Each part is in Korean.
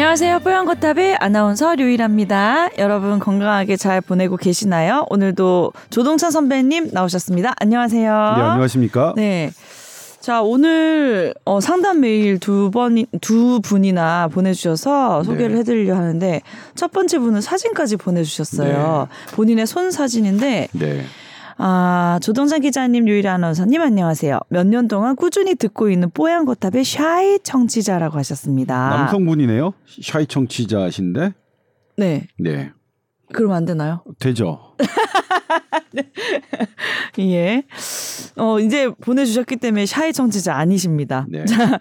안녕하세요. 뽀얀거탑의 아나운서 류일합니다. 여러분 건강하게 잘 보내고 계시나요? 오늘도 조동찬 선배님 나오셨습니다. 안녕하세요. 네, 안녕하십니까? 네. 자, 오늘 어, 상담 메일 두 번, 두 분이나 보내 주셔서 소개를 네. 해 드리려 하는데 첫 번째 분은 사진까지 보내 주셨어요. 본인의 손 사진인데 네. 아, 조동찬 기자님, 유일 아나운서님 안녕하세요. 몇 년 동안 꾸준히 듣고 있는 뽀얀거탑의 샤이 청취자라고 하셨습니다. 남성분이네요. 샤이 청취자신데. 네. 네. 그러면 안 되나요? 되죠. 예. 어, 이제 보내주셨기 때문에 샤이 청취자 아니십니다. 네. 자,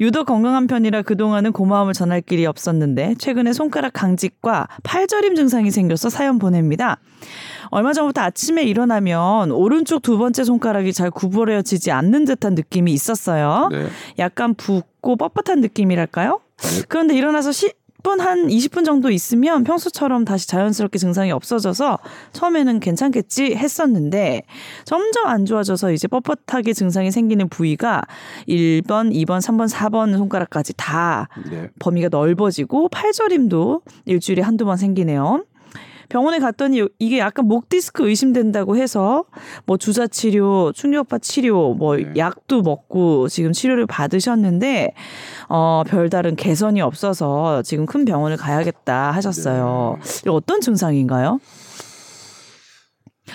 유독 건강한 편이라 그동안은 고마움을 전할 길이 없었는데, 최근에 손가락 강직과 팔저림 증상이 생겨서 사연 보냅니다. 얼마 전부터 아침에 일어나면 오른쪽 두 번째 손가락이 잘 구부러지지 않는 듯한 느낌이 있었어요. 네. 약간 붓고 뻣뻣한 느낌이랄까요? 네. 그런데 일어나서 10분 한 20분 정도 있으면 평소처럼 다시 자연스럽게 증상이 없어져서 처음에는 괜찮겠지 했었는데 점점 안 좋아져서 이제 뻣뻣하게 증상이 생기는 부위가 1번, 2번, 3번, 4번 손가락까지 다 네. 범위가 넓어지고 팔저림도 일주일에 한두 번 생기네요. 병원에 갔더니 이게 약간 목 디스크 의심된다고 해서 뭐 주사 치료, 충격파 치료, 뭐 네. 약도 먹고 지금 치료를 받으셨는데 어 별다른 개선이 없어서 지금 큰 병원을 가야겠다 하셨어요. 네. 어떤 증상인가요?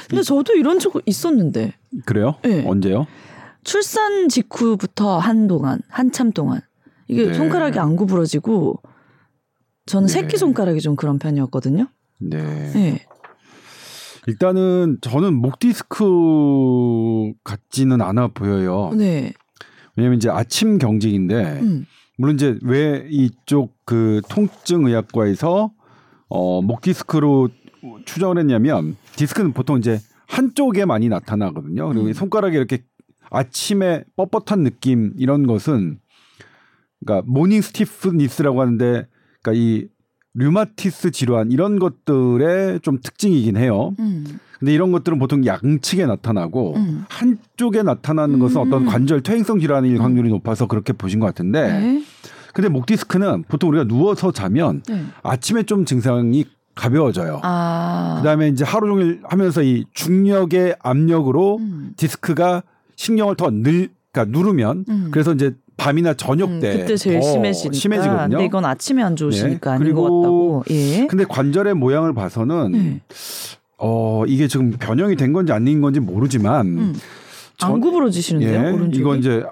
근데 저도 이런 적 있었는데 그래요? 네. 언제요? 출산 직후부터 한동안 한참 동안 이게 네. 손가락이 안 구부러지고 저는 네. 새끼 손가락이 좀 그런 편이었거든요. 네. 네. 일단은 저는 목 디스크 같지는 않아 보여요. 네. 왜냐면 이제 아침 경직인데 음. 물론 이제 왜 이쪽 그 통증 의학과에서 어, 목 디스크로 추정을 했냐면 디스크는 보통 이제 한쪽에 많이 나타나거든요. 그리고 음. 이 손가락에 이렇게 아침에 뻣뻣한 느낌 이런 것은 그러니까 morning stiffness라고 하는데 그러니까 이 류마티스 질환 이런 것들의 좀 특징이긴 해요. 음. 근데 이런 것들은 보통 양측에 나타나고 음. 한쪽에 나타나는 것은 음. 어떤 관절 퇴행성 질환일 확률이 높아서 그렇게 보신 것 같은데 네. 근데 목 디스크는 보통 우리가 누워서 자면 네. 아침에 좀 증상이 가벼워져요. 아. 그다음에 이제 하루 종일 하면서 이 중력의 압력으로 음. 디스크가 신경을 더 늘, 그러니까 누르면 음. 그래서 이제 밤이나 저녁 음, 때 그때 제일 더 심해지니까. 심해지거든요. 근데 이건 아침에 안 좋으시니까 네. 아닌 것 그리고 같다고. 예. 근데 관절의 모양을 봐서는 네. 어 이게 지금 변형이 된 건지 아닌 건지 모르지만 음. 전- 안 구부러지시는데요, 예, 오른쪽이? 이건 이제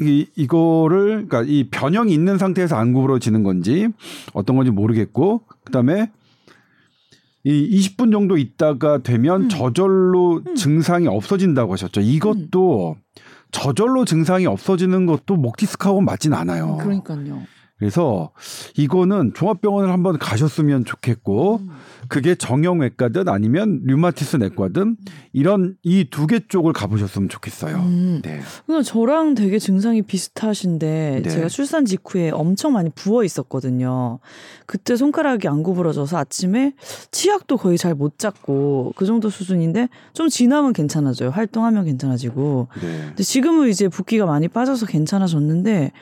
이 이거를 그러니까 이 변형이 있는 상태에서 안 구부러지는 건지 어떤 건지 모르겠고 그다음에 이 20분 정도 있다가 되면 음. 저절로 증상이 없어진다고 하셨죠. 이것도 저절로 증상이 없어지는 것도 목 디스크하고 맞진 않아요. 음, 그러니까요. 그래서 이거는 종합병원을 한번 가셨으면 좋겠고 음. 그게 정형외과든 아니면 류마티스 내과든 이런 이 두 개 쪽을 가보셨으면 좋겠어요. 음. 네. 그냥 저랑 되게 증상이 비슷하신데 네. 제가 출산 직후에 엄청 많이 부어 있었거든요. 그때 손가락이 안 구부러져서 아침에 치약도 거의 잘 못 잡고 그 정도 수준인데 좀 지나면 괜찮아져요. 활동하면 괜찮아지고. 네. 근데 지금은 이제 붓기가 많이 빠져서 괜찮아졌는데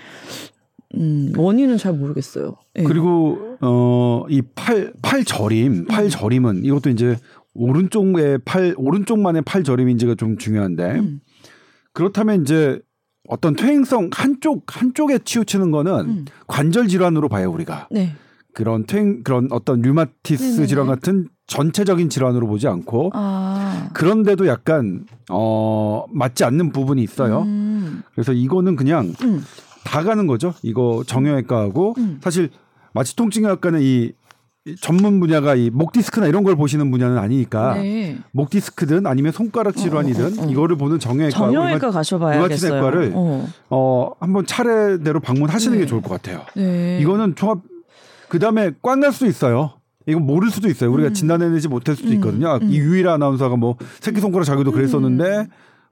음, 원인은 잘 모르겠어요. 예. 그리고 어이 팔 팔 저림, 팔 저림은 이것도 이제 오른쪽의 팔 오른쪽만의 팔 저림인지가 좀 중요한데 음, 그렇다면 이제 어떤 퇴행성 한쪽 한쪽에 치우치는 거는 음. 관절 질환으로 봐요 우리가 네. 그런 퇴행 그런 어떤 류마티스 네네네. 질환 같은 전체적인 질환으로 보지 않고 아. 그런데도 약간 어 맞지 않는 부분이 있어요. 음. 그래서 이거는 그냥 음. 다 가는 거죠. 이거 정형외과하고 음. 사실 마취 통증의학과는 이 전문 분야가 이 목 디스크나 이런 걸 보시는 분야는 아니니까 네. 목 디스크든 아니면 손가락 질환이든 어, 어, 어. 이거를 보는 정형외과 정형외과 가셔봐야겠어요. 류마티스과를 어. 어 한번 차례대로 방문하시는 네. 게 좋을 것 같아요. 네. 이거는 종합 그 다음에 꽝 날 수도 있어요. 이건 모를 수도 있어요. 우리가 음. 진단해내지 못할 수도 음. 있거든요. 아, 음. 이 유일한 아나운서가 뭐 새끼손가락 자기도 그랬었는데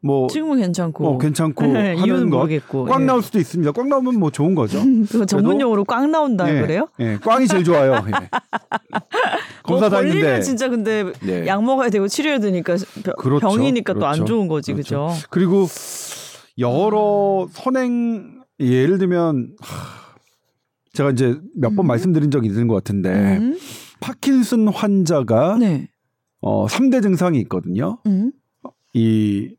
뭐 지금은 괜찮고. 어, 괜찮고 이유는 하는 거. 모르겠고. 꽝 예. 나올 수도 있습니다. 꽝 나오면 뭐 좋은 거죠. 그거 전문 용어로 꽝 나온다 예, 그래요? 예, 꽝이 제일 좋아요. 예. 검사 뭐다 걸리면 했는데. 진짜 근데 네. 약 먹어야 되고 치료해야 되니까 병- 그렇죠. 안 그렇죠. 좋은 거지 그렇죠. 그죠? 그리고 여러 선행 예를 들면 하, 제가 이제 몇번 음. 말씀드린 적이 있는 것 같은데 음. 파킨슨 환자가 네. 어 3대 증상이 있거든요. 음. 이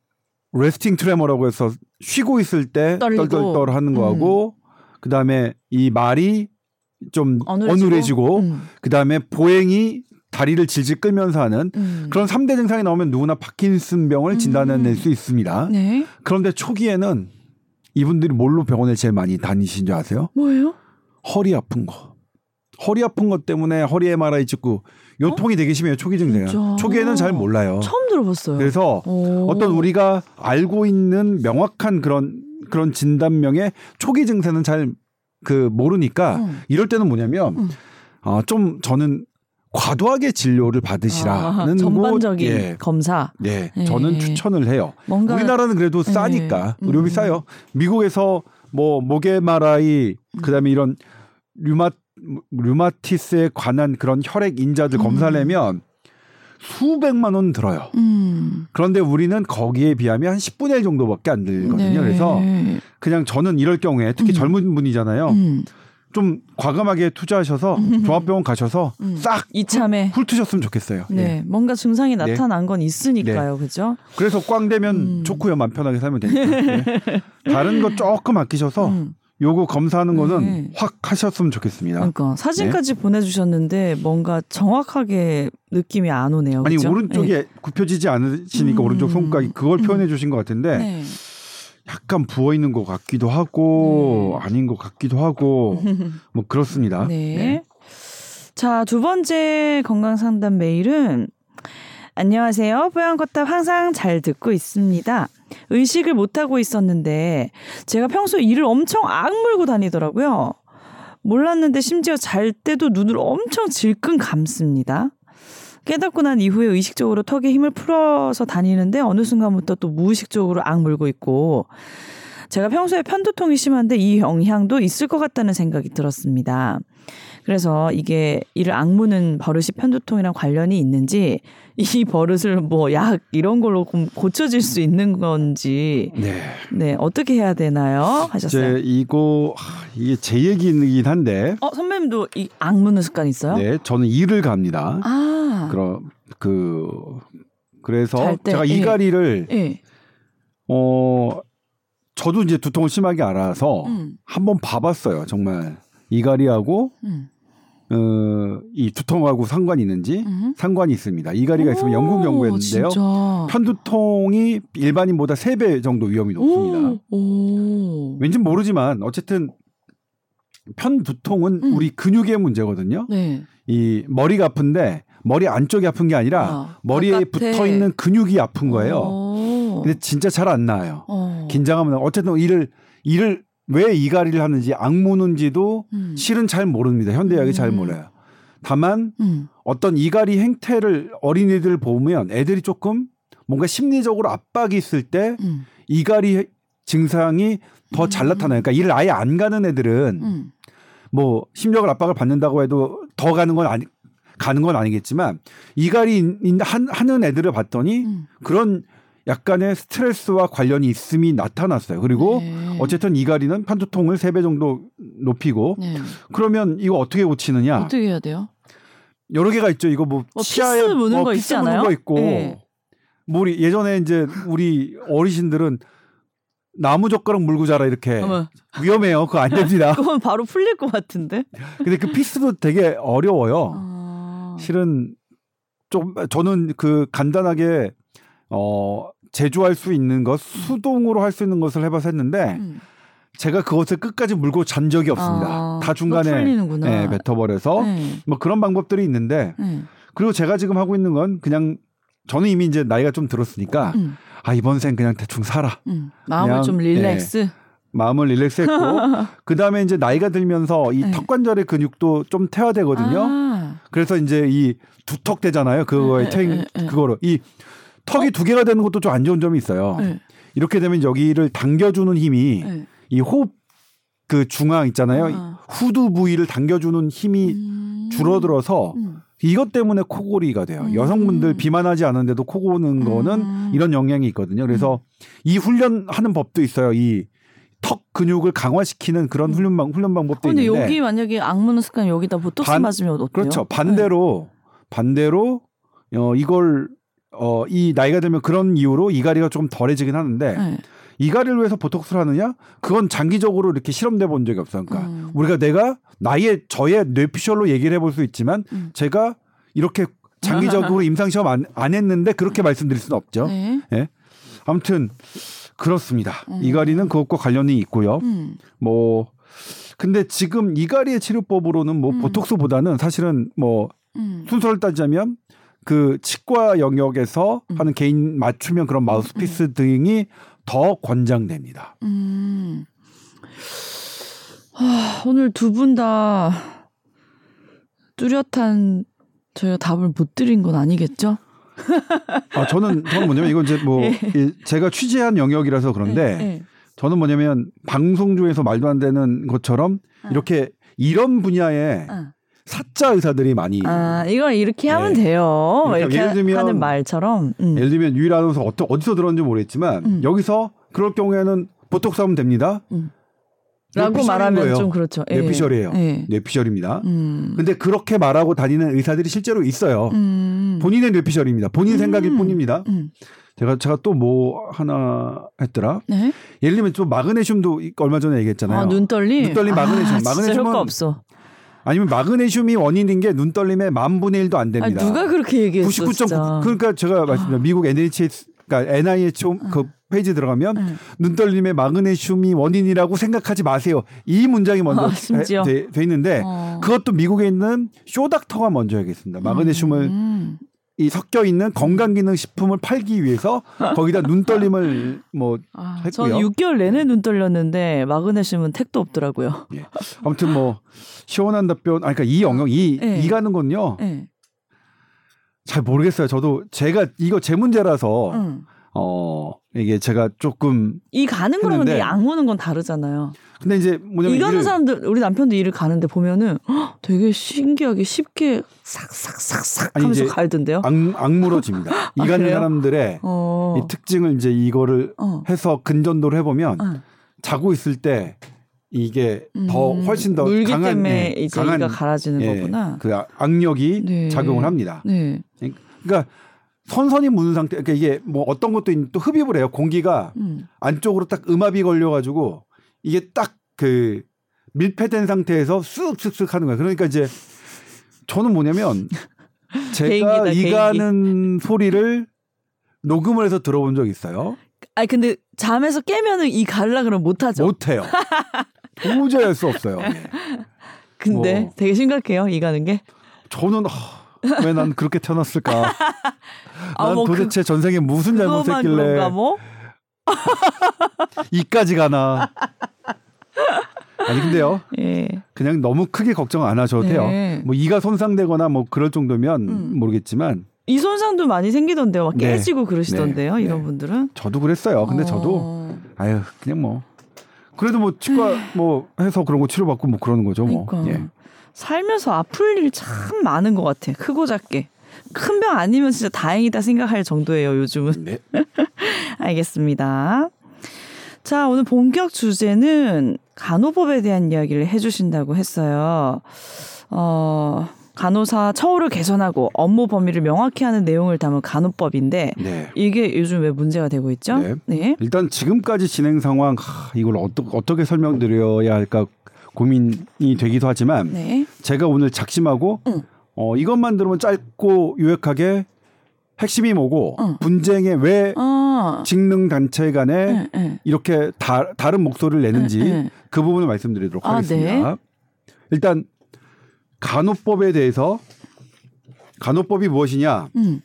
레스팅 트레머라고 해서 쉬고 있을 때 떨리고. 떨떨떨 하는 거하고 그다음에 이 말이 좀 어눌해지고. 어눌해지고 음. 그다음에 보행이 다리를 질질 끌면서 하는 음. 그런 3대 증상이 나오면 누구나 파킨슨병을 진단해낼 음. 수 있습니다. 네. 그런데 초기에는 이분들이 뭘로 병원에 제일 많이 다니신 줄 아세요? 뭐예요? 허리 아픈 거. 허리 아픈 것 때문에 허리 MRI 찍고 요통이 되게 심해요. 초기 증세가. 어? 진짜? 초기에는 잘 몰라요. 처음 들어봤어요. 그래서 오. 어떤 우리가 알고 있는 명확한 그런 그런 진단명의 초기 증세는 잘 그 모르니까 음. 이럴 때는 뭐냐면 음. 어, 좀 저는 과도하게 진료를 받으시라는 아, 전반적인 곳, 예, 검사. 예, 예. 저는 추천을 해요. 뭔가 우리나라는 그래도 예. 싸니까 의료비 음. 싸요. 미국에서 뭐 목에 마라이 그다음에 이런 류마 류마티스에 관한 그런 혈액 인자들 음. 검사하려면 수백만 원 들어요. 음. 그런데 우리는 거기에 비하면 한 10분의 1 정도밖에 안 들거든요. 그래서 네. 그냥 저는 이럴 경우에 특히 음. 젊은 분이잖아요. 음. 좀 과감하게 투자하셔서 종합병원 가셔서 음. 싹 이참에 훑으셨으면 좋겠어요. 네, 예. 뭔가 증상이 네. 나타난 건 있으니까요, 그죠? 그래서 꽝 되면 음. 좋고요. 맘 편하게 살면 되니까. 예. 다른 거 조금 아끼셔서 음. 요거 검사하는 거는 네. 확 하셨으면 좋겠습니다. 그러니까 사진까지 네. 보내주셨는데 뭔가 정확하게 느낌이 안 오네요. 아니 그죠? 오른쪽에 굽혀지지 않으시니까 음. 오른쪽 손가락이 그걸 음. 표현해 주신 것 같은데 네. 약간 부어 있는 것 같기도 하고 아닌 것 같기도 하고 뭐 그렇습니다. 네. 자, 두 번째 건강 상담 메일은 안녕하세요. 뽀얀 거탑 항상 잘 듣고 있습니다. 의식을 못하고 있었는데 제가 평소 이를 엄청 악물고 다니더라고요. 몰랐는데 심지어 잘 때도 눈을 엄청 질끈 감습니다. 깨닫고 난 이후에 의식적으로 턱에 힘을 풀어서 다니는데 어느 순간부터 또 무의식적으로 악물고 있고 제가 평소에 편두통이 심한데 이 영향도 있을 것 같다는 생각이 들었습니다. 그래서 이게 이를 악무는 버릇이 편두통이랑 관련이 있는지 이 버릇을 뭐 약 이런 걸로 좀 고쳐질 수 있는 건지 네. 네 어떻게 해야 되나요 하셨어요. 이제 이거 하, 이게 제 얘기이긴 한데 어 선배님도 이 악무는 습관 있어요? 네 저는 이를 갑니다. 아, 그럼 그 그래서 때, 제가 예. 이가리를 예. 어 저도 이제 두통을 심하게 알아서 음, 한번 봐봤어요. 정말 이가리하고 음, 어, 이 두통하고 상관이 있는지 음. 상관이 있습니다. 이가리가 있으면 영국. 진짜. 편두통이 일반인보다 3배 정도 위험이 높습니다. 왠지 모르지만 어쨌든 편두통은 음. 우리 근육의 문제거든요. 네. 이 머리가 아픈데 머리 안쪽이 아픈 게 아니라 아, 머리에 바깥에. 붙어 있는 근육이 아픈 거예요. 오. 근데 진짜 잘 안 나아요. 어. 긴장하면 어쨌든 이를 이를 왜 이가리를 하는지 악무는지도 음. 실은 잘 모릅니다. 현대의학이 잘 음. 몰라요. 다만 음. 어떤 이가리 행태를 어린이들 보면 애들이 조금 뭔가 심리적으로 압박이 있을 때 음. 이가리 증상이 더잘 음. 나타나요. 그러니까 일을 아예 안 가는 애들은 음. 뭐 심력을 압박을 받는다고 해도 더 가는 건 아니 가는 건 아니겠지만 인- 한, 하는 애들을 봤더니 음. 그런 약간의 스트레스와 관련이 있음이 나타났어요. 그리고 네. 어쨌든 이갈이는 편두통을 세 배 정도 높이고 네. 그러면 이거 어떻게 고치느냐? 어떻게 해야 돼요? 여러 개가 있죠. 이거 뭐 어, 치아에 piece 무는 거 piece 있지 무는 않아요? 거 있고 네. 뭐 우리 예전에 이제 우리 어르신들은 나무 젓가락 물고 자라 이렇게 어머, 위험해요. 그거 안 됩니다. 그건 바로 풀릴 것 같은데. 근데 그 piece도 되게 어려워요. 아. 실은 좀 저는 그 간단하게 어 제조할 수 있는 것 수동으로 할 수 있는 것을 해봐서 했는데 음. 제가 그것을 끝까지 물고 잔 적이 없습니다. 아, 다 중간에. 네, 뱉어버려서 네. 뭐 그런 방법들이 있는데 네. 그리고 제가 지금 하고 있는 건 그냥 저는 이미 이제 나이가 좀 들었으니까 음. 아 이번 생 그냥 대충 살아 음. 마음을 그냥, 좀 릴렉스. 마음을 릴렉스했고 그 다음에 이제 나이가 들면서 이 네. 턱관절의 근육도 좀 태화되거든요. 아. 그래서 이제 이 두턱 되잖아요. 그거에 네, 탱 네, 네. 그거로 이 턱이 두 개가 되는 것도 좀 안 좋은 점이 있어요. 네. 이렇게 되면 여기를 당겨주는 힘이 네. 이 호흡 그 중앙 있잖아요. 아. 후두 부위를 당겨주는 힘이 음. 줄어들어서 음. 이것 때문에 코골이가 돼요. 음. 여성분들 비만하지 않은데도 코 고는 거는 음. 이런 영향이 있거든요. 그래서 이 훈련하는 법도 있어요. 이 턱 근육을 강화시키는 그런 훈련 방 훈련 방법도 음. 근데 있는데 여기 만약에 악무는 습관 여기다 보톡스 반- 맞으면 어때요? 그렇죠. 반대로 반대로 어 이걸 어 이 나이가 들면 그런 이유로 이갈이가 좀 덜해지긴 하는데 네. 네. 이갈이를 위해서 보톡스를 하느냐? 그건 장기적으로 이렇게 실험돼 본 적이 없어요. 그러니까 음. 우리가 내가 나의 저의 뇌피셜로 얘기를 해볼 수 있지만 음. 제가 이렇게 장기적으로 임상 시험 안, 안 했는데 그렇게 말씀드릴 수는 없죠. 네. 아무튼 그렇습니다. 음. 이갈이는 그것과 관련이 있고요. 음. 뭐 근데 지금 이갈이의 치료법으로는 뭐 음. 보톡스보다는 사실은 뭐 음. 순서를 따지자면 그 치과 영역에서 음. 하는 개인 맞춤형 그런 마우스피스 등이 더 권장됩니다. 음. 하, 오늘 두 분 다 뚜렷한 저희가 답을 못 드린 건 아니겠죠? 아 저는 저는 뭐냐면 이건 이제 뭐 이- 제가 취재한 영역이라서 그런데 네. 저는 뭐냐면 방송 중에서 말도 안 되는 것처럼 아. 이렇게 이런 분야에 아. 사자 의사들이 많이 아, 이걸 이렇게 하면 네. 돼요. 그러니까 이렇게 예를 들면- 하는 말처럼. 음. 예를 들면 유일 아나운서 어떠, 어디서 들었는지 모르겠지만 음. 여기서 그럴 경우에는 보톡스 하면 됩니다. 음. 라고 말하면 거예요. 좀 그렇죠. 예. 뇌피셜이에요. 예. 뇌피셜입니다. 음. 근데 그렇게 말하고 다니는 의사들이 실제로 있어요. 음. 본인의 뇌피셜입니다. 본인 음. 생각일 뿐입니다. 음. 제가 제가 또 뭐 하나 했더라. 네. 예를 들면 좀 마그네슘도 이- 얼마 전에 얘기했잖아요. 아, 눈떨림. 눈떨림 마그네슘. 아, 마그네슘은 효과 없어. 아니면 마그네슘이 원인인 게 눈 떨림의 만 분의 1도 안 아, 됩니다. 누가 그렇게 얘기했어? 99.9 진짜. 그러니까 제가 말씀드린 미국 NHS 그러니까 NIH 그 페이지 들어가면 네. 눈떨림의 마그네슘이 원인이라고 생각하지 마세요. 이 문장이 먼저 아? 돼, 돼 있는데 어. 그것도 미국에 있는 쇼닥터가 먼저 하겠습니다. 마그네슘을 음. 이 섞여 있는 건강기능 식품을 팔기 위해서 거기다 눈떨림을 뭐 아, 했고요. 저는 6개월 내내 눈 떨렸는데 마그네슘은 택도 없더라고요. 예. 아무튼 뭐 시원한 답변. 아 그러니까 이 영역 이 네. 이 가는 건요. 네. 잘 모르겠어요. 저도 제가 이거 제 문제라서 응. 어 이게 제가 조금 이 가는 거랑 근데 이 악무는 건 다르잖아요. 근데 이제 뭐냐면 이 가는 사람들 우리 남편도 일을 가는데 보면은 헉, 되게 신기하게 쉽게 싹싹싹싹 하면서 이제 갈던데요. 악, 악물어집니다. 이 가는 아, 그래요? 사람들의 어. 이 특징을 이제 이거를 어. 해서 근전도를 해보면 어. 자고 있을 때 이게 더 음, 훨씬 더 물기 강한 때문에 예, 이제 강한 이가 갈아지는 예, 거구나. 그 악- 악력이 네. 작용을 합니다. 네. 그러니까 선선히 묻는 상태. 그러니까 이게 뭐 어떤 것도 있- 또 흡입을 해요. 공기가 음. 안쪽으로 딱 음압이 걸려가지고 이게 딱 그 밀폐된 상태에서 쓱쓱쓱 하는 거예요. 그러니까 이제 저는 뭐냐면 제가 개인기다, 이 가는 소리를 녹음을 해서 들어본 적 있어요. 아니 근데 잠에서 깨면은 이 갈라 그러면 못 하죠. 못해요. 도저히 할 수 없어요. 예. 근데 뭐. 되게 심각해요. 이 가는 게. 저는 왜 난 그렇게 태어났을까? 아, 난뭐 그- 도대체 전생에 무슨 잘못했길래 뭐? 이까지 가나? 아니 근데요. 예. 그냥 너무 크게 걱정 안 하셔도 돼요. 네. 뭐 이가 손상되거나 뭐 그럴 정도면 음. 모르겠지만 이 손상도 많이 생기던데요. 막 네. 깨지고 그러시던데요. 네. 이런 네. 분들은. 저도 그랬어요. 근데 어. 저도 아유 그냥 뭐 그래도 뭐 치과 뭐 해서 그런 거 치료받고 뭐 그러는 거죠. 뭐. 그러니까 예. 살면서 아플 일 참 많은 것 같아. 크고 작게. 큰 병 아니면 진짜 다행이다 생각할 정도예요. 요즘은. 네. 알겠습니다. 자, 오늘 본격 주제는 간호법에 대한 이야기를 해주신다고 했어요. 어, 간호사 처우를 개선하고 업무 범위를 명확히 하는 내용을 담은 간호법인데 네. 이게 요즘 왜 문제가 되고 있죠? 네. 일단 지금까지 진행 상황 하, 이걸 어떠, 어떻게 설명드려야 할까 고민이 되기도 하지만 네. 제가 오늘 작심하고 응. 어, 이것만 들으면 짧고 요약하게 핵심이 뭐고 응. 분쟁에 왜 어. 직능 단체 간에 네, 네. 이렇게 다, 다른 목소리를 내는지 네, 네. 그 부분을 말씀드리도록 아, 하겠습니다. 일단 간호법에 대해서 간호법이 무엇이냐? 음,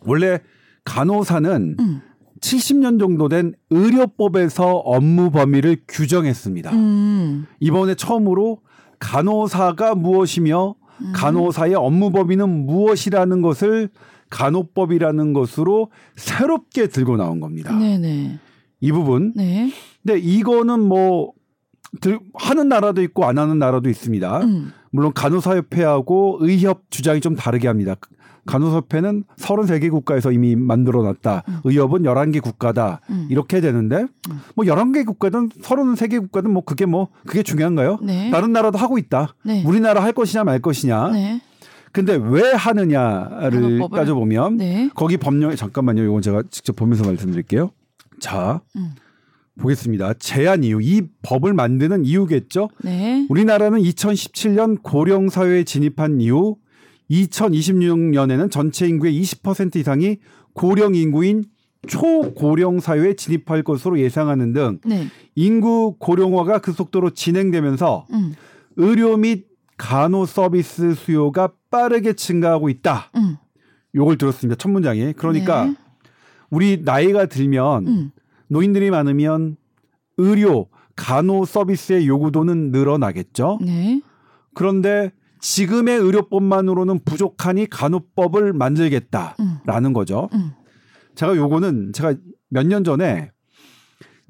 원래 간호사는 음, 70년 정도 된 의료법에서 업무 범위를 규정했습니다. 음, 이번에 처음으로 간호사가 무엇이며 음. 간호사의 업무 범위는 무엇이라는 것을 간호법이라는 것으로 새롭게 들고 나온 겁니다. 네네. 이 부분. 네. 근데 이거는 뭐 들, 하는 나라도 있고 안 하는 나라도 있습니다. 음, 물론 간호사협회하고 의협 주장이 좀 다르게 합니다. 간호사협회는 33개 국가에서 이미 만들어 놨다. 음. 의협은 11개 국가다. 음. 이렇게 되는데 음. 뭐 11개 국가든 33개 국가든 뭐 그게 뭐 그게 중요한가요? 네. 다른 나라도 하고 있다. 네. 우리나라 할 것이냐 말 것이냐. 네. 근데 왜 하느냐를 간호법을? 따져보면 네. 거기 법령 잠깐만요. 이건 제가 직접 보면서 말씀드릴게요. 자, 음. 보겠습니다. 제한 이유. 이 법을 만드는 이유겠죠. 네. 우리나라는 2017년 고령 사회에 진입한 이후 2026년에는 전체 인구의 20% 이상이 고령 인구인 초고령 사회에 진입할 것으로 예상하는 등 네. 인구 고령화가 그 속도로 진행되면서 음. 의료 및 간호 서비스 수요가 빠르게 증가하고 있다. 음. 요걸 들었습니다. 첫 문장이. 그러니까 네. 우리 나이가 들면 음. 노인들이 많으면 의료 간호 서비스의 요구도는 늘어나겠죠. 네. 그런데 지금의 의료법만으로는 부족하니 간호법을 만들겠다라는 음. 거죠. 음. 제가 요거는 제가 몇 년 전에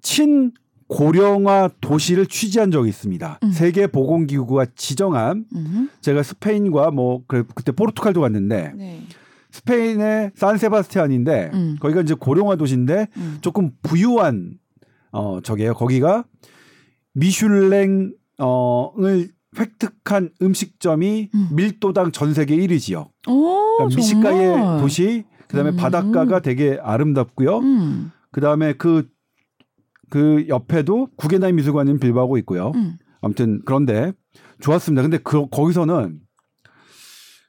친 고령화 도시를 취재한 적이 있습니다. 음. 세계 보건기구가 지정한 음. 제가 스페인과 뭐 그래- 그때 포르투갈도 갔는데 네. 스페인의 산세바스티안인데 음. 거기가 이제 고령화 도시인데 음. 조금 부유한 어 저게요. 거기가 미슐랭 어을 획득한 음식점이 음. 밀도당 전 세계 1위지요. 오, 그러니까 미시가의 정말. 도시 그다음에 음. 바닷가가 되게 아름답고요. 음. 그다음에 그그 옆에도 구겐하임 미술관인 빌바오고 있고요. 음. 아무튼 그런데 좋았습니다. 근데 그 거기서는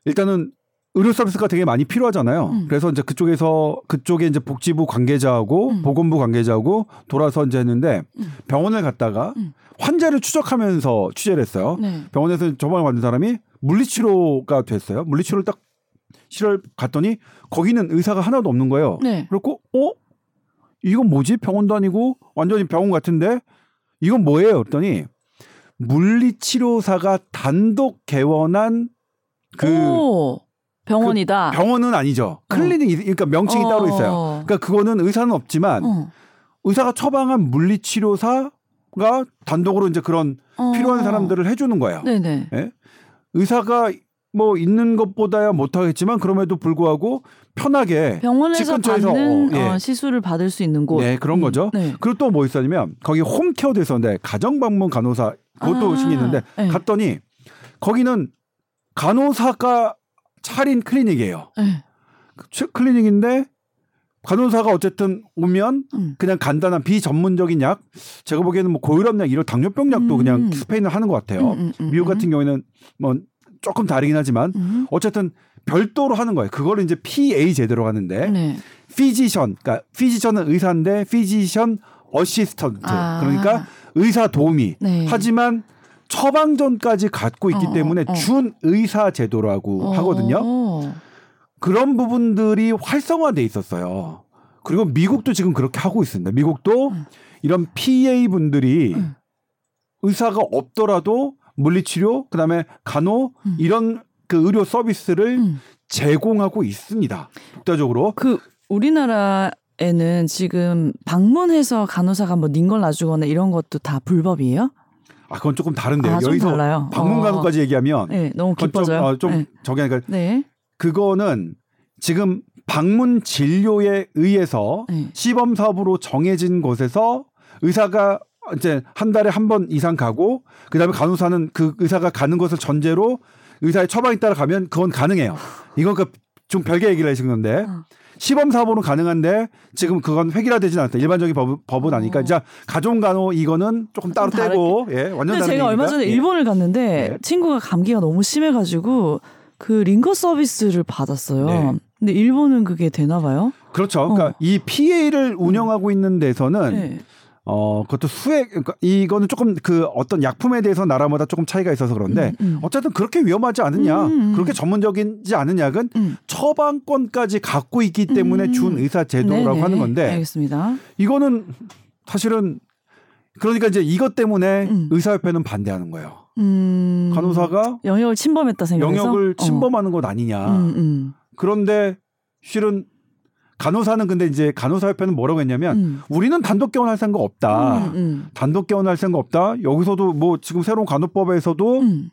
일단은 의료 서비스가 되게 많이 필요하잖아요. 음. 그래서 이제 그쪽에서 그쪽에 이제 복지부 관계자하고 음. 보건부 관계자하고 돌아서 이제 했는데 음. 병원을 갔다가 음. 환자를 추적하면서 취재를 했어요. 네. 병원에서 저번에 받은 사람이 물리치료가 됐어요. 물리치료를 딱 실을 갔더니 거기는 의사가 하나도 없는 거예요. 네. 그렇고 어 이건 뭐지 병원도 아니고 완전히 병원 같은데 이건 뭐예요? 그랬더니 물리치료사가 단독 개원한 그 오, 병원이다. 병원은 아니죠. 클리닉 그러니까 명칭이 어. 따로 있어요. 그러니까 그거는 의사는 없지만 어. 의사가 처방한 물리치료사가 단독으로 이제 그런 어. 필요한 사람들을 해주는 거예요. 네네. 예? 의사가 뭐 있는 것보다야 못하겠지만 그럼에도 불구하고 편하게 병원에서 받는 어, 예. 어, 시술을 받을 수 있는 곳. 네 그런 음, 거죠. 네. 그리고 또 뭐 있었냐면 거기 홈케어도 있었는데 가정방문 간호사 그것도 아, 신기했는데 네. 갔더니 거기는 간호사가 차린 클리닉이에요. 네. 그 클리닉인데 간호사가 어쨌든 오면 음. 그냥 간단한 비전문적인 약 제가 보기에는 뭐 고혈압 약 이런 당뇨병 약도 음. 그냥 스페인은 하는 것 같아요. 음, 음, 음, 미국 음. 같은 경우에는 뭐 조금 다르긴 하지만 음. 어쨌든 별도로 하는 거예요. 그거를 이제 PA 제대로 하는데 네. physician, 그러니까 physician은 의사인데 physician assistant 아. 그러니까 의사 도우미. 네. 하지만 처방전까지 갖고 있기 어, 어, 때문에 어. 준 의사 제도라고 어. 하거든요. 그런 부분들이 활성화돼 있었어요. 그리고 미국도 지금 그렇게 하고 있습니다. 미국도 음. 이런 PA 분들이 음. 의사가 없더라도 물리치료, 그다음에 간호 음. 이런 그 의료 서비스를 음. 제공하고 있습니다. 독자적으로. 그 우리나라 에는 지금 방문해서 간호사가 뭐 닌걸 놔주거나 이런 것도 다 불법이에요? 아 그건 조금 다른데요. 아, 좀 여기서 달라요. 방문 어. 간호까지 얘기하면 네, 너무 그건 좀. 어, 좀 네. 저기 하니까 네. 그거는 지금 방문 진료에 의해서 네. 시범 사업으로 정해진 곳에서 의사가 이제 한 달에 한 번 이상 가고 그다음에 간호사는 그 의사가 가는 것을 전제로 의사의 처방에 따라 가면 그건 가능해요. 이건 그좀 별개 얘기를 하신 건데 어. 시범 사업으로 가능한데 지금 그건 획일화되지는 않다. 일반적인 법, 법은 아니까 어. 이제 가족 간호 이거는 조금 따로 좀 떼고 예 완전 근데 다른 제가 얼마 얘기입니다. 전에 예. 일본을 갔는데 네. 친구가 감기가 너무 심해 가지고 그 링거 서비스를 받았어요. 네. 근데 일본은 그게 되나 봐요? 그렇죠. 그러니까 어. 이 PA를 운영하고 있는 데서는 네. 어 그것도 수액 그러니까 이거는 조금 그 어떤 약품에 대해서 나라마다 조금 차이가 있어서 그런데 음, 음. 어쨌든 그렇게 위험하지 않느냐 음, 음. 그렇게 전문적이지 않은 약은 음. 처방권까지 갖고 있기 때문에 음. 준 의사 제도라고 네네. 하는 건데 알겠습니다. 이거는 사실은 그러니까 이제 이것 때문에 음. 의사협회는 반대하는 거예요. 음. 간호사가 영역을 침범했다 생각해서 영역을 어. 침범하는 것 아니냐. 음, 음. 그런데 실은 간호사는 근데 이제 간호사협회는 뭐라고 했냐면 음. 우리는 단독 개원할 생각 없다. 음, 음. 단독 개원할 생각 없다. 여기서도 뭐 지금 새로운 간호법에서도 음.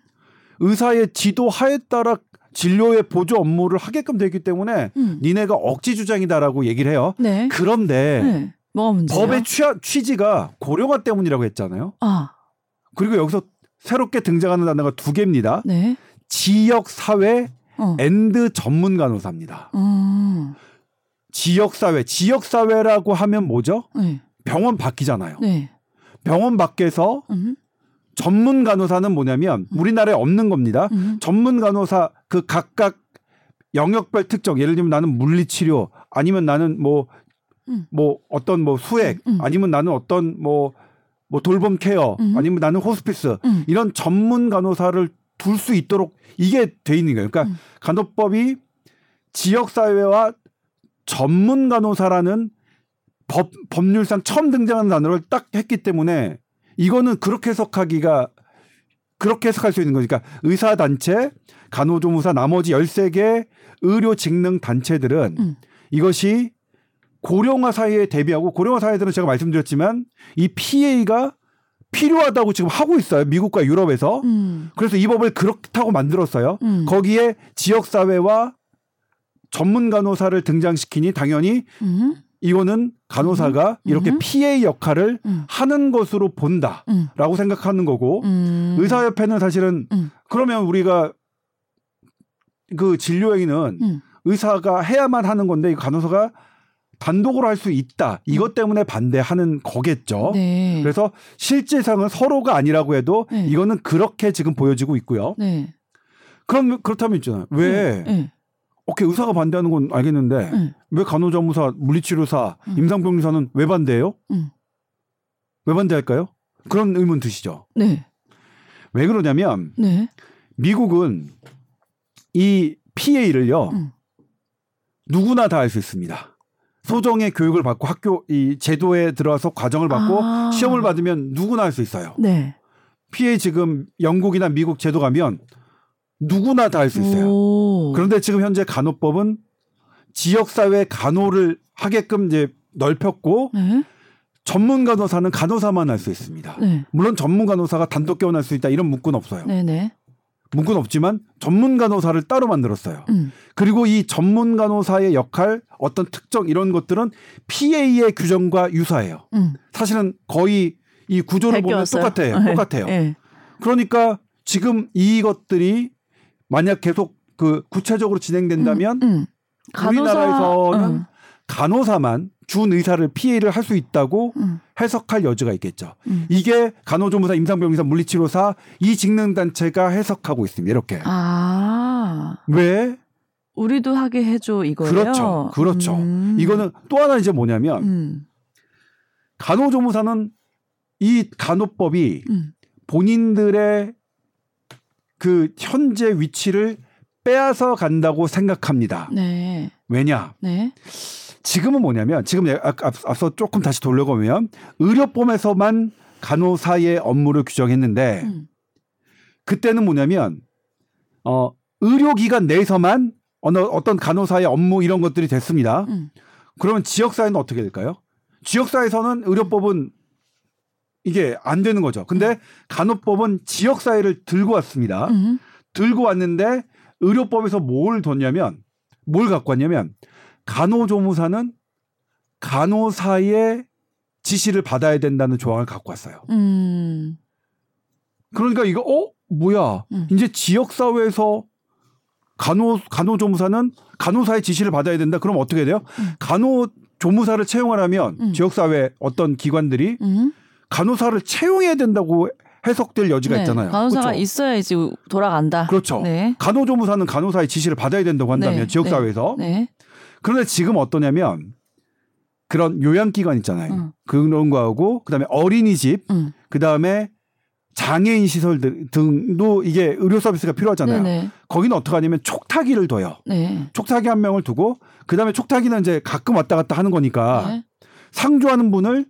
의사의 지도 하에 따라 진료의 보조 업무를 하게끔 되기 때문에 음. 니네가 억지 주장이다라고 얘기를 해요. 네. 그런데 네. 법의 취, 취지가 고령화 때문이라고 했잖아요. 아, 그리고 여기서 새롭게 등장하는 단어가 두 개입니다. 네. 지역 사회 어. and 전문 간호사입니다. 음. 지역 사회, 지역 사회라고 하면 뭐죠? 네. 병원 밖이잖아요. 네. 병원 밖에서 음. 전문 간호사는 뭐냐면 우리나라에 없는 겁니다. 음. 전문 간호사 그 각각 영역별 특정 예를 들면 나는 물리치료 아니면 나는 뭐뭐 음. 어떤 뭐 수액 음, 음. 아니면 나는 어떤 뭐뭐 돌봄 케어 음. 아니면 나는 호스피스 음. 이런 전문 간호사를 둘 수 있도록 이게 돼 있는 거예요. 그러니까 음. 간호법이 지역 사회와 전문 간호사라는 법 법률상 처음 등장하는 단어를 딱 했기 때문에 이거는 그렇게 해석하기가 그렇게 해석할 수 있는 거니까 의사 단체, 간호조무사 나머지 13개 의료 직능 단체들은 음. 이것이 고령화 사회에 대비하고 고령화 사회들은 제가 말씀드렸지만 이 PA가 필요하다고 지금 하고 있어요. 미국과 유럽에서. 음. 그래서 이 법을 그렇다고 만들었어요. 음. 거기에 지역 사회와 전문 간호사를 등장시키니 당연히 음. 이거는 간호사가 이렇게 음. PA 역할을 음. 하는 것으로 본다라고 음. 생각하는 거고 음. 의사협회는 사실은 음. 그러면 우리가 그 진료 행위는 음. 의사가 해야만 하는 건데 이 간호사가 단독으로 할 수 있다. 이것 때문에 반대하는 거겠죠. 음. 네. 그래서 실제상은 서로가 아니라고 해도 네. 이거는 그렇게 지금 보여지고 있고요. 네. 그럼 그렇다면 있잖아요. 왜 네. 오케이 의사가 반대하는 건 알겠는데 네. 왜 간호조무사, 물리치료사, 음. 임상병리사는 왜 반대해요? 음. 왜 반대할까요? 그런 의문 드시죠. 네. 왜 그러냐면 네. 미국은 이 PA를요 음. 누구나 다 할 수 있습니다. 소정의 교육을 받고 학교 이 제도에 들어와서 과정을 받고 아. 시험을 받으면 누구나 할 수 있어요. 네. PA 지금 영국이나 미국 제도 가면 누구나 다 할 수 있어요. 오. 그런데 지금 현재 간호법은 지역사회 간호를 하게끔 이제 넓혔고 네. 전문 간호사는 간호사만 할 수 있습니다. 네. 물론 전문 간호사가 단독 개원할 수 있다 이런 문구는 없어요. 네. 네. 문구는 없지만 전문 간호사를 따로 만들었어요. 음. 그리고 이 전문 간호사의 역할, 어떤 특정 이런 것들은 PA의 규정과 유사해요. 음. 사실은 거의 이 구조를 보면. 똑같아요. 네. 똑같아요. 네. 그러니까 지금 이것들이 만약 계속 그 구체적으로 진행된다면 음, 음. 우리나라에서는 음. 간호사만 준 의사를 PA를 할 수 있다고 음. 해석할 여지가 있겠죠. 음. 이게 간호조무사, 임상병리사, 물리치료사 이 직능 단체가 해석하고 있습니다. 이렇게 아. 왜 우리도 하게 해줘 이거예요. 그렇죠, 그렇죠. 음. 이거는 또 하나 이제 뭐냐면 음. 간호조무사는 이 간호법이 음. 본인들의 그 현재 위치를 빼앗아 간다고 생각합니다. 네. 왜냐? 네. 지금은 뭐냐면 지금 앞- 앞서 조금 다시 돌려보면 의료법에서만 간호사의 업무를 규정했는데 음. 그때는 뭐냐면 어 의료기관 내에서만 어느 어떤 간호사의 업무 이런 것들이 됐습니다. 음. 그러면 지역사회는 어떻게 될까요? 지역사회에서는 의료법은 이게 안 되는 거죠. 근데 간호법은 지역 사회를 들고 왔습니다. 음. 들고 왔는데 의료법에서 뭘 뒀냐면 뭘 갖고 왔냐면 간호조무사는 간호사의 지시를 받아야 된다는 조항을 갖고 왔어요. 음. 그러니까 이거 어 뭐야? 음. 이제 지역 사회에서 간호 간호조무사는 간호사의 지시를 받아야 된다. 그럼 어떻게 돼요? 음. 간호조무사를 채용하려면 음. 지역 사회 어떤 기관들이 음. 간호사를 채용해야 된다고 해석될 여지가 네. 있잖아요. 간호사가 그렇죠? 있어야지 돌아간다. 그렇죠. 네. 간호조무사는 간호사의 지시를 받아야 된다고 한다면 네. 지역 네. 사회에서 네. 그런데 지금 어떠냐면 그런 요양기관 있잖아요. 음. 그런 거하고 그다음에 어린이집, 음. 그다음에 장애인 시설 등- 등도 이게 의료 서비스가 필요하잖아요. 네네. 거기는 어떻게 하냐면 촉탁이를 둬요. 네. 촉탁이 한 명을 두고 그다음에 촉탁이는 이제 가끔 왔다 갔다 하는 거니까 네. 상주하는 분을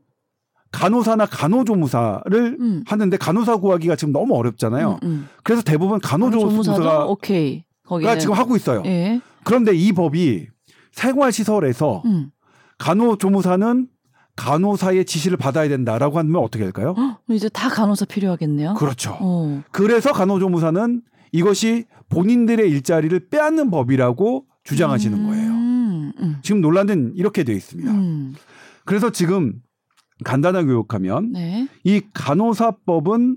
간호사나 간호조무사를 음. 하는데 간호사 구하기가 지금 너무 어렵잖아요. 음, 음. 그래서 대부분 간호조무사가 오케이. 거기는 지금 하고 있어요. 예. 그런데 이 법이 생활시설에서 음. 간호조무사는 간호사의 지시를 받아야 된다라고 하면 어떻게 될까요? 헉, 이제 다 간호사 필요하겠네요. 그렇죠. 어. 그래서 간호조무사는 이것이 본인들의 일자리를 빼앗는 법이라고 주장하시는 거예요. 음, 음, 지금 논란은 이렇게 되어 있습니다. 음. 그래서 지금 간단하게 요약하면 네. 이 간호사법은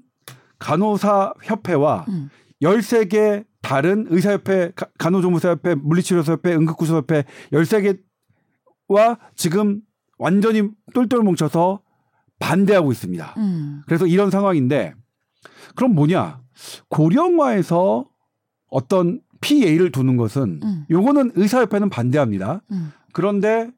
간호사 협회와 음. 13개 다른 의사협회, 가- 간호조무사협회, 물리치료사협회, 응급구조협회 13개와 지금 완전히 똘똘 뭉쳐서 반대하고 있습니다. 음. 그래서 이런 상황인데 그럼 뭐냐? 고령화에서 어떤 PA를 두는 것은 음. 요거는 의사협회는 반대합니다. 음. 그런데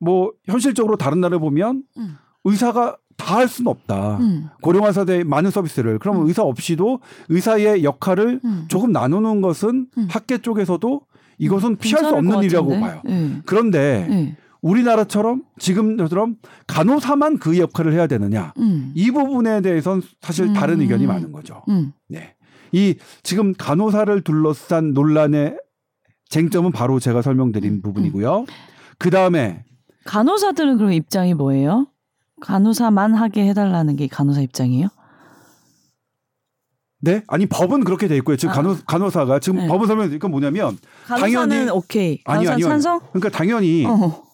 뭐 현실적으로 다른 나라를 보면 음. 의사가 다 할 수는 없다. 음. 고령화 사대 많은 서비스를 그러면 의사 없이도 의사의 역할을 음. 조금 나누는 것은 음. 학계 쪽에서도 이것은 피할 수 없는 일이라고? 봐요. 네. 그런데 네. 우리나라처럼 지금처럼 간호사만 그 역할을 해야 되느냐 음. 이 부분에 대해서는 사실 다른 음. 의견이 많은 거죠. 음. 네. 이 지금 간호사를 둘러싼 논란의 쟁점은 바로 제가 설명드린 음. 부분이고요. 그 다음에 간호사들은 그럼 입장이 뭐예요? 간호사만 하게 해달라는 게 간호사 입장이에요? 네 아니 법은 그렇게 돼 있고요. 지금 아. 간호 간호사가 지금 네. 법은 설명 이건 뭐냐면 간호사는 당연히- 오케이. 아니요, 간호사 아니요. 찬성? 그러니까 당연히 어.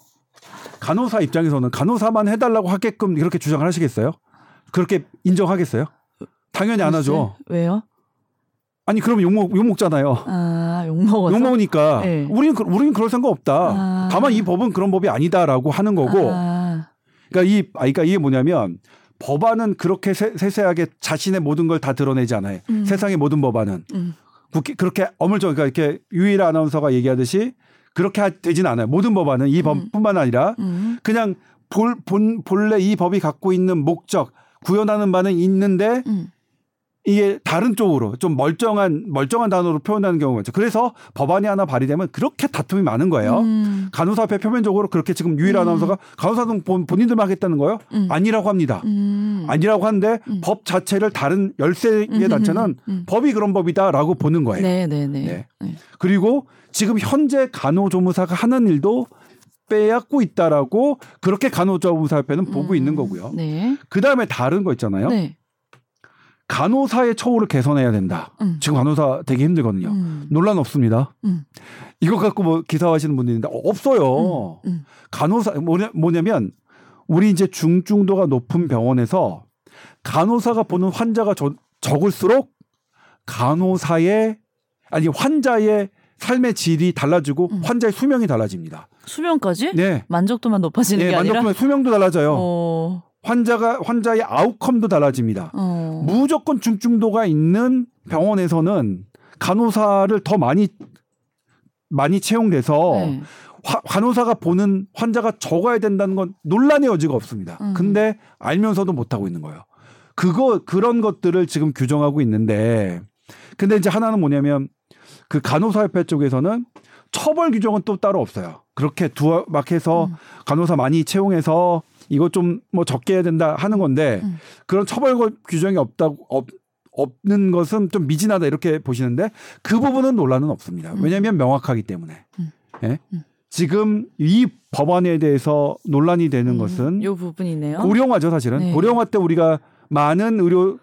간호사 입장에서는 간호사만 해달라고 하게끔 이렇게 주장을 하시겠어요? 그렇게 인정하겠어요? 당연히 안 하죠. 글쎄, 왜요? 아니 그럼 욕먹 욕 먹잖아요. 아, 욕 먹어서. 욕 먹으니까 네. 우리는 그- 우리는 그럴 생각 없다. 아. 다만 이 법은 그런 법이 아니다라고 하는 거고. 아, 그러니까 이 아, 그러니까 이게 뭐냐면 법안은 그렇게 세, 세세하게 자신의 모든 걸 다 드러내지 않아요. 음. 세상의 모든 법안은 음. 국회- 그렇게 어물쩍 그러니까 이렇게 유일 아나운서가 얘기하듯이 그렇게 하- 되진 않아요. 모든 법안은 이 법뿐만 아니라 음. 그냥 볼, 본, 본래 이 법이 갖고 있는 목적 구현하는 바는 있는데 음. 이게 다른 쪽으로 좀 멀쩡한 멀쩡한 단어로 표현하는 경우가 있죠. 그래서 법안이 하나 발의되면 그렇게 다툼이 많은 거예요. 음. 간호사 협회 표면적으로 그렇게 지금 유일 음. 아나운서가 간호사는 본, 본인들만 하겠다는 거예요? 음. 아니라고 합니다. 음. 아니라고 하는데 음. 법 자체를 다른 열세 개 음, 단체는. 법이 그런 법이다라고 보는 거예요. 네, 네, 네. 네. 네. 그리고 지금 현재 간호조무사가 하는 일도 빼앗고 있다라고 그렇게 간호조무사협회는 보고 음. 있는 거고요. 네. 그 다음에 다른 거 있잖아요. 네. 간호사의 처우를 개선해야 된다. 음. 지금 간호사 되게 힘들거든요. 음. 논란 없습니다. 음. 이거 갖고 뭐 기사하시는 분들이 있는데 없어요. 음. 간호사 뭐냐, 뭐냐면 우리 이제 중증도가 높은 병원에서 간호사가 보는 환자가 저- 적을수록 간호사의 아니 환자의 삶의 질이 달라지고 음. 환자의 수명이 달라집니다. 수명까지? 네. 만족도만 높아지는 네, 게 아니라. 만족도면 수명도 달라져요. 어. 환자가 환자의 아웃컴도 달라집니다. 어. 무조건 중증도가 있는 병원에서는 간호사를 더 많이 많이 채용돼서 네. 화- 간호사가 보는 환자가 적어야 된다는 건 논란의 여지가 없습니다. 음. 근데 알면서도 못 하고 있는 거예요. 그거 그런 것들을 지금 규정하고 있는데 근데 이제 하나는 뭐냐면 그 간호사협회 쪽에서는 처벌 규정은 또 따로 없어요. 그렇게 두어 막 해서 음. 간호사 많이 채용해서 이거 좀 뭐 적게 해야 된다 하는 건데 음. 그런 처벌 규정이 없다고 없, 없는 것은 좀 미진하다 이렇게 보시는데 그 부분은 논란은 없습니다. 음. 왜냐하면 명확하기 때문에. 음. 예? 음. 지금 이 법안에 대해서 논란이 되는 음, 것은 요 부분이네요. 고령화죠 사실은. 네. 고령화 때 우리가 많은 의료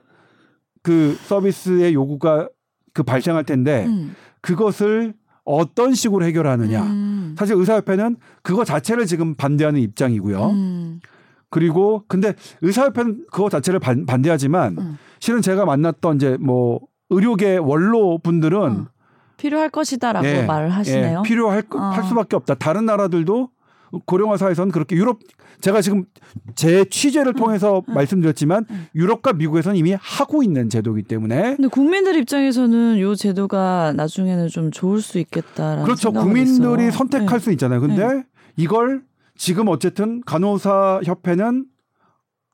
그 서비스의 요구가 그 발생할 텐데 음. 그것을 어떤 식으로 해결하느냐. 음. 사실 의사협회는 그거 자체를 지금 반대하는 입장이고요. 음. 그리고 근데 의사협회는 그거 자체를 반, 반대하지만 음. 실은 제가 만났던 이제 뭐 의료계 원로 분들은 어. 필요할 것이다라고 예, 말을 하시네요. 예, 필요할 거- 어. 할 수밖에 없다. 다른 나라들도 고령화 사회에서는 그렇게 유럽 제가 지금 제 취재를 통해서 말씀드렸지만 음. 유럽과 미국에서는 이미 하고 있는 제도이기 때문에 근데 국민들 입장에서는 요 제도가 나중에는 좀 좋을 수 있겠다라는 그렇죠. 국민들이 있어요. 선택할 네. 수 있잖아요. 근데 이걸 지금 어쨌든 간호사 협회는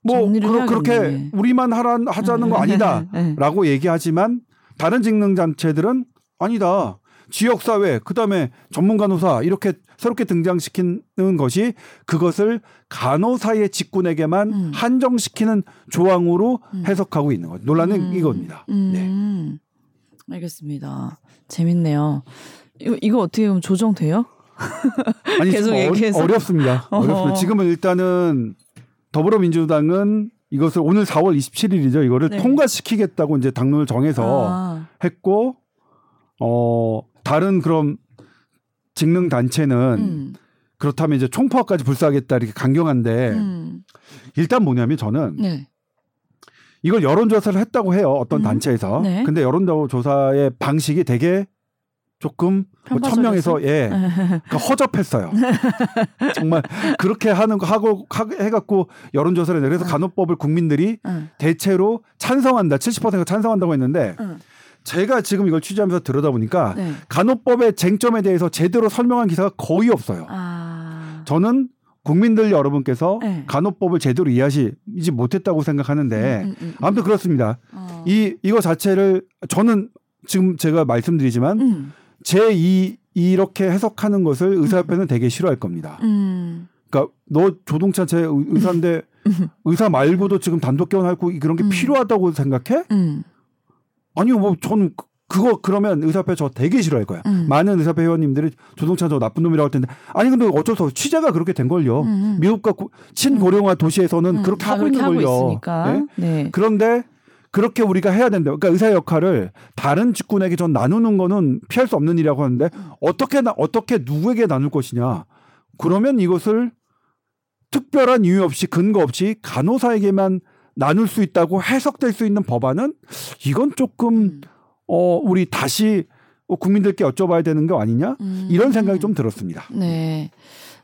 뭐 정리를 그, 렇게 해야겠네. 우리만 하라 하자는 거 네. 아니다라고 얘기하지만 다른 직능 단체들은 아니다. 지역 사회 그 다음에 전문 간호사 이렇게 새롭게 등장시키는 것이 그것을 간호사의 직군에게만 음. 한정시키는 조항으로 음. 해석하고 있는 것. 논란은 음. 이겁니다. 네. 음. 알겠습니다. 재밌네요. 이거, 이거 어떻게 보면 조정돼요? 아니 계속 좀 얘기해서. 어려, 어렵습니다. 어허. 어렵습니다. 지금은 일단은 더불어민주당은 이것을 오늘 4월 27일이죠. 이거를 네. 통과시키겠다고 이제 당론을 정해서 아, 했고 어 다른 그런 직능 단체는 음. 그렇다면 이제 총파업까지 불사하겠다 이렇게 강경한데 음. 일단 뭐냐면 저는 네. 이걸 여론조사를 했다고 해요 어떤 음. 단체에서 네. 근데 여론조사의 방식이 되게 조금 뭐 천명에서 예 그러니까 허접했어요 정말 그렇게 하는 거 하고 하- 해갖고 여론조사를 내 그래서 간호법을 국민들이 응. 대체로 찬성한다 70%가 찬성한다고 했는데 응. 제가 지금 이걸 취재하면서 들여다보니까 네. 간호법의 쟁점에 대해서 제대로 설명한 기사가 거의 없어요. 아. 저는 국민들 여러분께서 네. 간호법을 제대로 이해하지 못했다고 생각하는데 음, 음, 음. 아무튼 그렇습니다. 어. 이 이거 자체를 저는 지금 제가 말씀드리지만 음. 제이 이렇게 해석하는 것을 의사협회는 되게 싫어할 겁니다. 음. 그러니까 너 조동찬 제 의- 의사인데 의사 말고도 지금 단독 개원하고 그런 게 음. 필요하다고 생각해? 음. 아니요, 뭐 저는 그- 그거 그러면 의사협회 저 되게 싫어할 거야. 음. 많은 의사협회 회원님들이 조동찬 저 나쁜 놈이라고 할 텐데 아니 근데 어쩔 수 없어 취재가 그렇게 된 걸요. 음. 미국과 고- 친고령화 도시에서는 음, 그렇게 다 하고 있는 걸요. 네? 네. 그런데 그렇게 우리가 해야 된다. 그러니까 의사 역할을 다른 직군에게 전 나누는 거는 피할 수 없는 일이라고 하는데 어떻게 나 어떻게 누구에게 나눌 것이냐? 그러면 이것을 특별한 이유 없이 근거 없이 간호사에게만 나눌 수 있다고 해석될 수 있는 법안은 이건 조금 음. 어 우리 다시 어, 국민들께 여쭤봐야 되는 거 아니냐? 음. 이런 생각이 좀 들었습니다. 네.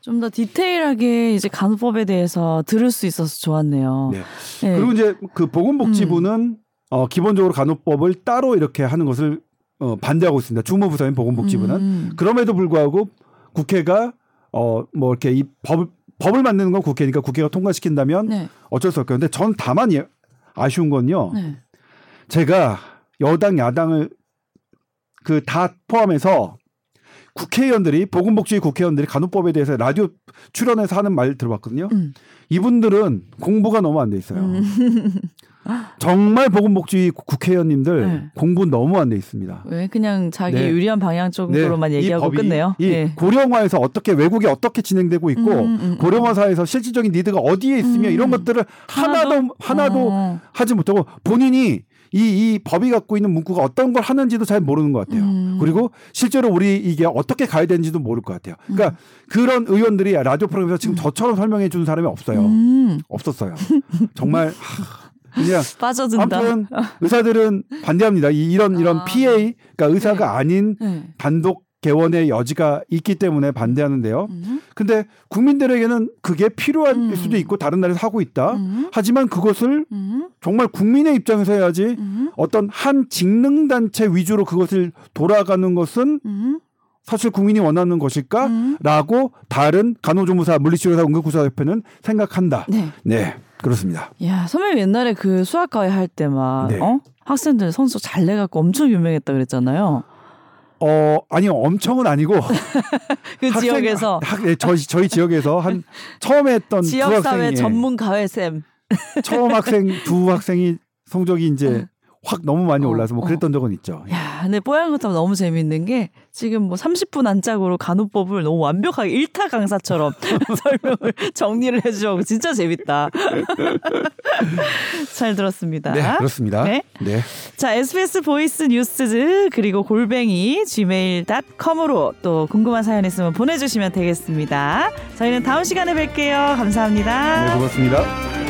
좀 더 디테일하게 이제 간호법에 대해서 들을 수 있어서 좋았네요. 네. 네. 그리고 이제 그 보건복지부는 어 기본적으로 간호법을 따로 이렇게 하는 것을 어 반대하고 있습니다. 주무부서인 보건복지부는 음. 그럼에도 불구하고 국회가 어 뭐 이렇게 이 법, 법을 만드는 건 국회니까 국회가 통과시킨다면 네. 어쩔 수 없겠는데 전 다만 예- 아쉬운 건요. 네. 제가 여당 야당을 그 다 포함해서 국회의원들이 보건복지 국회의원들이 간호법에 대해서 라디오 출연해서 하는 말 들어봤거든요. 음. 이분들은 공부가 너무 안 돼 있어요. 음. 정말 보건복지 국회의원님들 네. 공부 너무 안 돼 있습니다. 왜 그냥 자기 네. 유리한 방향 쪽으로만 이 얘기하고 법이 끝내요? 이 네. 고령화에서 어떻게 외국에 어떻게 진행되고 있고 음, 음, 음. 고령화 사회에서 실질적인 니드가 어디에 있으며 음. 이런 것들을 하나도 하나도 어. 하지 못하고 본인이 이, 이 법이 갖고 있는 문구가 어떤 걸 하는지도 잘 모르는 것 같아요. 음. 그리고 실제로 우리 이게 어떻게 가야 되는지도 모를 것 같아요. 그러니까 그런 의원들이 라디오 프로그램에서 지금 저처럼 설명해 주는 사람이 없어요. 음. 없었어요. 정말 하, 그냥 빠져든다. 아무튼 의사들은 반대합니다. 이, 이런 이런 아. PA 그러니까 의사가 아닌 네. 단독 개원의 여지가 있기 때문에 반대하는데요. 음. 근데 국민들에게는 그게 필요할 음. 수도 있고 다른 나라에서 하고 있다. 음. 하지만 그것을 음. 정말 국민의 입장에서 해야지 음. 어떤 한 직능 단체 위주로 그것을 돌아가는 것은 음. 사실 국민이 원하는 것일까? 음. 라고 다른 간호조무사 물리치료사 응급구조사협회는 생각한다. 네. 네, 그렇습니다. 야, 선배님 옛날에 그 수학과외 할 때 막, 네. 어? 학생들 선수 잘 내갖고 엄청 유명했다 그랬잖아요. 어, 아니요, 엄청은 아니고 그 학생- 지역에서 학, 네, 저희 저희 지역에서 한 처음에 했던 두 지역사회 학생이 전문 가외쌤. 처음 학생 두 학생이 성적이 이제 확 너무 많이 어, 올라서 뭐 어. 그랬던 적은 있죠. 야, 근데 뽀얀거탑은 너무 재밌는 게 지금 뭐 30분 안짝으로 간호법을 너무 완벽하게 일타 강사처럼 설명을 정리를 해주셔서 진짜 재밌다. 잘 들었습니다. 네, 그렇습니다. 네. 네. 자, SBS voice news 그리고 골뱅이 gmail.com으로 또 궁금한 사연 있으면 보내주시면 되겠습니다. 저희는 다음 시간에 뵐게요. 감사합니다. 네, 고맙습니다.